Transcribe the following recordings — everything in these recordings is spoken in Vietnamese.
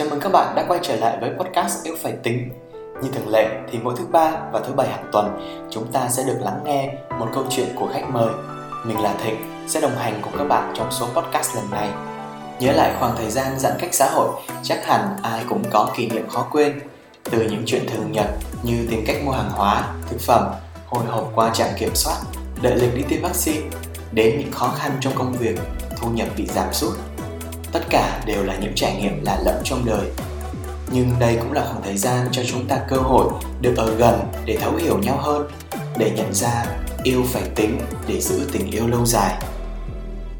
Chào mừng các bạn đã quay trở lại với podcast Yêu Phải Tính. Như thường lệ thì mỗi thứ ba và thứ bảy hàng tuần chúng ta sẽ được lắng nghe một câu chuyện của khách mời. Mình là Thịnh sẽ đồng hành cùng các bạn trong số podcast lần này. Nhớ lại khoảng thời gian giãn cách xã hội, chắc hẳn ai cũng có kỷ niệm khó quên. Từ những chuyện thường nhật như tìm cách mua hàng hóa, thực phẩm, hồi hộp qua trạm kiểm soát, đợi lịch đi tiêm vaccine, đến những khó khăn trong công việc, thu nhập bị giảm sút tất cả đều là những trải nghiệm lạ lẫm trong đời. Nhưng đây cũng là khoảng thời gian cho chúng ta cơ hội được ở gần để thấu hiểu nhau hơn để nhận ra yêu phải tính để giữ tình yêu lâu dài.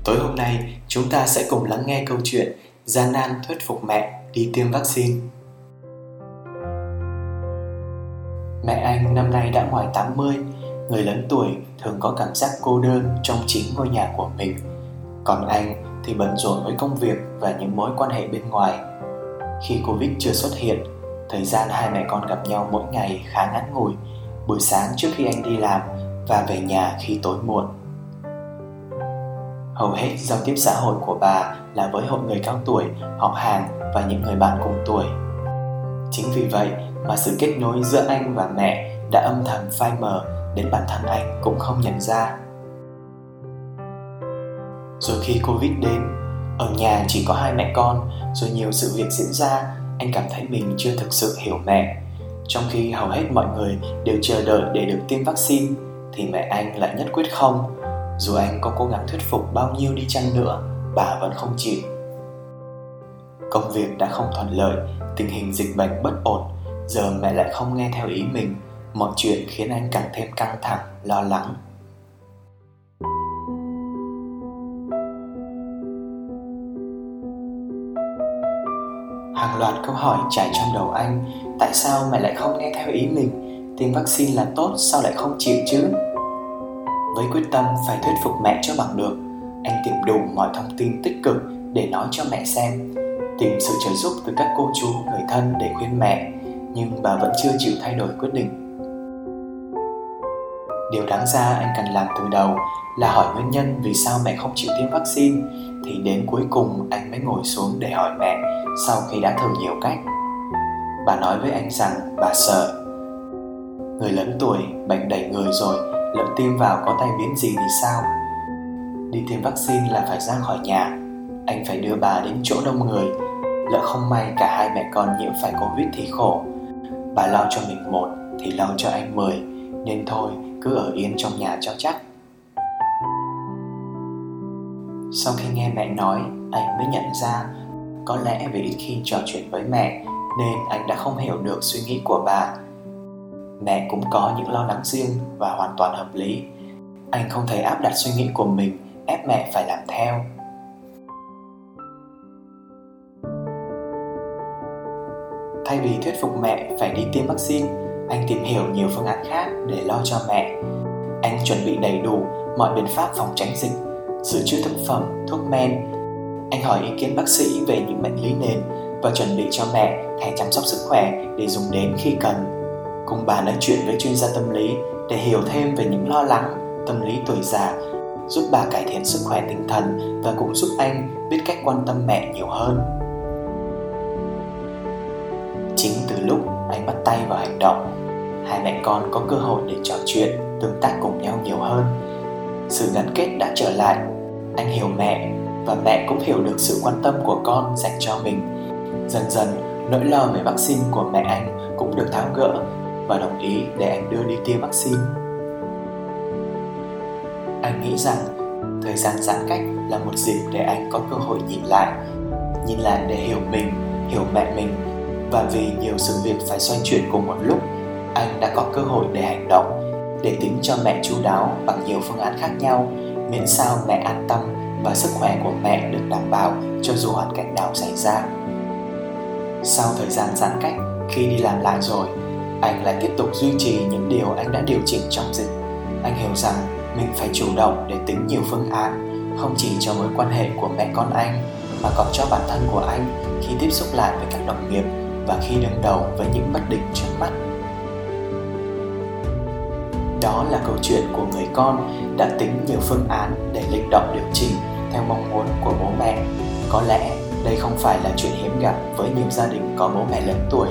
Tối hôm nay chúng ta sẽ cùng lắng nghe câu chuyện gian nan thuyết phục mẹ đi tiêm vaccine. Mẹ anh năm nay đã ngoài 80, người lớn tuổi thường có cảm giác cô đơn trong chính ngôi nhà của mình. Còn anh thì bận rộn với công việc và những mối quan hệ bên ngoài. Khi Covid chưa xuất hiện, thời gian hai mẹ con gặp nhau mỗi ngày khá ngắn ngủi, buổi sáng trước khi anh đi làm và về nhà khi tối muộn. Hầu hết giao tiếp xã hội của bà là với hội người cao tuổi, họ hàng và những người bạn cùng tuổi. Chính vì vậy mà sự kết nối giữa anh và mẹ đã âm thầm phai mờ đến bản thân anh cũng không nhận ra. Rồi khi Covid đến, ở nhà chỉ có hai mẹ con, rồi nhiều sự việc diễn ra, anh cảm thấy mình chưa thực sự hiểu mẹ. Trong khi hầu hết mọi người đều chờ đợi để được tiêm vaccine, thì mẹ anh lại nhất quyết không. Dù anh có cố gắng thuyết phục bao nhiêu đi chăng nữa, bà vẫn không chịu. Công việc đã không thuận lợi, tình hình dịch bệnh bất ổn, giờ mẹ lại không nghe theo ý mình, mọi chuyện khiến anh càng thêm căng thẳng, lo lắng. Hàng loạt câu hỏi chạy trong đầu anh Tại sao mẹ lại không nghe theo ý mình? Tiêm vaccine là tốt sao lại không chịu chứ? Với quyết tâm phải thuyết phục mẹ cho bằng được Anh tìm đủ mọi thông tin tích cực để nói cho mẹ xem Tìm sự trợ giúp từ các cô chú, người thân để khuyên mẹ Nhưng bà vẫn chưa chịu thay đổi quyết định. Điều đáng ra anh cần làm từ đầu là hỏi nguyên nhân vì sao mẹ không chịu tiêm vaccine thì đến cuối cùng anh mới ngồi xuống để hỏi mẹ sau khi đã thử nhiều cách. Bà nói với anh rằng bà sợ. Người lớn tuổi, bệnh đầy người rồi, lỡ tiêm vào có tai biến gì thì sao? Đi tiêm vaccine là phải ra khỏi nhà, anh phải đưa bà đến chỗ đông người. Lỡ không may cả hai mẹ con nhiễm phải Covid thì khổ. Bà lo cho mình một thì lo cho anh mười, nên thôi cứ ở yên trong nhà cho chắc. Sau khi nghe mẹ nói, anh mới nhận ra có lẽ vì ít khi trò chuyện với mẹ nên anh đã không hiểu được suy nghĩ của bà. Mẹ cũng có những lo lắng riêng và hoàn toàn hợp lý. Anh không thể áp đặt suy nghĩ của mình ép mẹ phải làm theo. Thay vì thuyết phục mẹ phải đi tiêm vaccine, anh tìm hiểu nhiều phương án khác để lo cho mẹ. Anh chuẩn bị đầy đủ mọi biện pháp phòng tránh dịch dự trữ thực phẩm, thuốc men. Anh hỏi ý kiến bác sĩ về những bệnh lý nền và chuẩn bị cho mẹ thẻ chăm sóc sức khỏe để dùng đến khi cần. Cùng bà nói chuyện với chuyên gia tâm lý để hiểu thêm về những lo lắng, tâm lý tuổi già, giúp bà cải thiện sức khỏe tinh thần và cũng giúp anh biết cách quan tâm mẹ nhiều hơn. Chính từ lúc anh bắt tay vào hành động, hai mẹ con có cơ hội để trò chuyện, tương tác cùng nhau nhiều hơn. Sự gắn kết đã trở lại. Anh hiểu mẹ và mẹ cũng hiểu được sự quan tâm của con dành cho mình. Dần dần nỗi lo về vaccine của mẹ anh cũng được tháo gỡ và đồng ý để anh đưa đi tiêm vaccine. Anh nghĩ rằng thời gian giãn cách là một dịp để anh có cơ hội nhìn lại nhìn lại để hiểu mình hiểu mẹ mình. Và vì nhiều sự việc phải xoay chuyển cùng một lúc anh đã có cơ hội để hành động để tính cho mẹ chú đáo bằng nhiều phương án khác nhau miễn sao mẹ an tâm và sức khỏe của mẹ được đảm bảo cho dù hoàn cảnh nào xảy ra. Sau thời gian giãn cách, khi đi làm lại rồi, anh lại tiếp tục duy trì những điều anh đã điều chỉnh trong dịch. Anh hiểu rằng mình phải chủ động để tính nhiều phương án, không chỉ cho mối quan hệ của mẹ con anh, mà còn cho bản thân của anh khi tiếp xúc lại với các đồng nghiệp và khi đương đầu với những bất định trước mắt đó là câu chuyện của người con đã tính nhiều phương án để linh động điều chỉnh theo mong muốn của bố mẹ. Có lẽ đây không phải là chuyện hiếm gặp với nhiều gia đình có bố mẹ lớn tuổi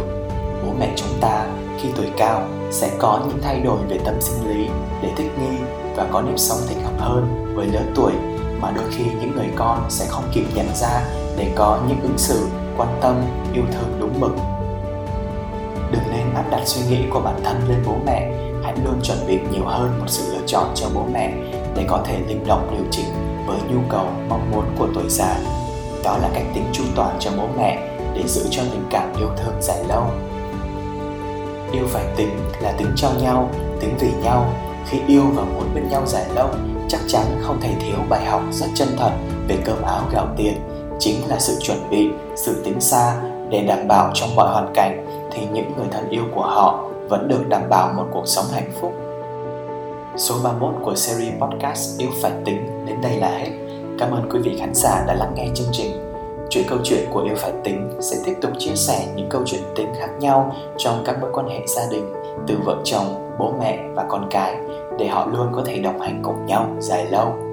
bố mẹ chúng ta khi tuổi cao sẽ có những thay đổi về tâm sinh lý để thích nghi và có nếp sống thích hợp hơn với lớn tuổi mà đôi khi những người con sẽ không kịp nhận ra để có những ứng xử quan tâm, yêu thương đúng mực đừng nên áp đặt suy nghĩ của bản thân lên bố mẹ hãy luôn chuẩn bị nhiều hơn một sự lựa chọn cho bố mẹ để có thể linh động điều chỉnh với nhu cầu, mong muốn của tuổi già. Đó là cách tính chu toàn cho bố mẹ để giữ cho tình cảm yêu thương dài lâu. Yêu phải tính là tính cho nhau, tính vì nhau. Khi yêu và muốn bên nhau dài lâu, chắc chắn không thể thiếu bài học rất chân thật về cơm áo gạo tiền. Chính là sự chuẩn bị, sự tính xa để đảm bảo trong mọi hoàn cảnh thì những người thân yêu của họ vẫn được đảm bảo một cuộc sống hạnh phúc Số 31 của series podcast Yêu Phải Tính đến đây là hết. Cảm ơn quý vị khán giả đã lắng nghe chương trình. Chuỗi câu chuyện của Yêu Phải Tính sẽ tiếp tục chia sẻ những câu chuyện tính khác nhau trong các mối quan hệ gia đình từ vợ chồng, bố mẹ và con cái để họ luôn có thể đồng hành cùng nhau dài lâu